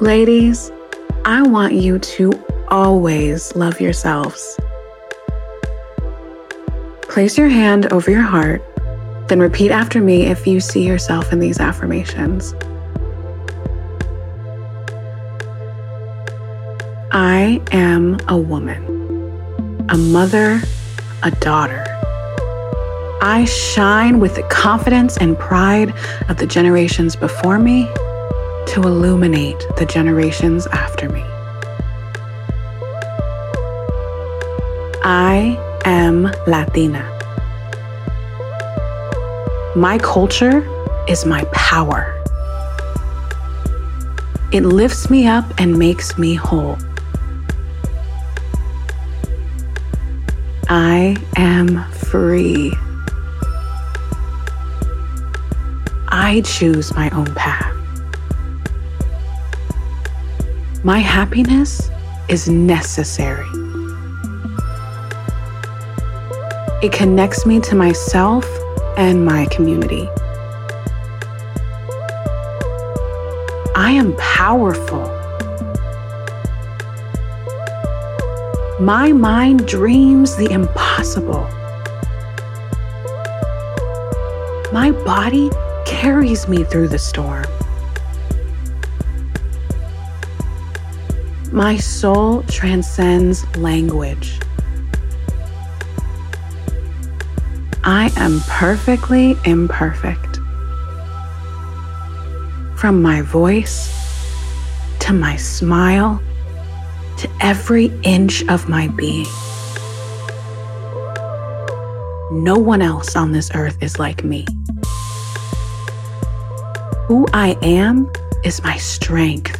Ladies, I want you to always love yourselves. Place your hand over your heart, then repeat after me if you see yourself in these affirmations. I am a woman, a mother, a daughter. I shine with the confidence and pride of the generations before me to illuminate the generations after me. I am Latina. My culture is my power. It lifts me up and makes me whole. I am free. I choose my own path. My happiness is necessary. It connects me to myself and my community. I am powerful. My mind dreams the impossible. My body carries me through the storm. My soul transcends language. I am perfectly imperfect. From my voice to my smile to every inch of my being. No one else on this earth is like me. Who I am is my strength.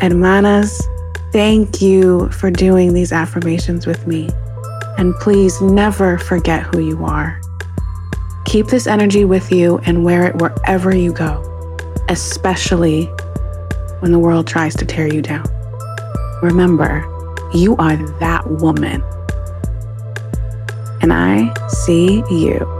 Hermanas, thank you for doing these affirmations with me. And please never forget who you are. Keep this energy with you and wear it wherever you go, especially when the world tries to tear you down. Remember, you are that woman. And I see you.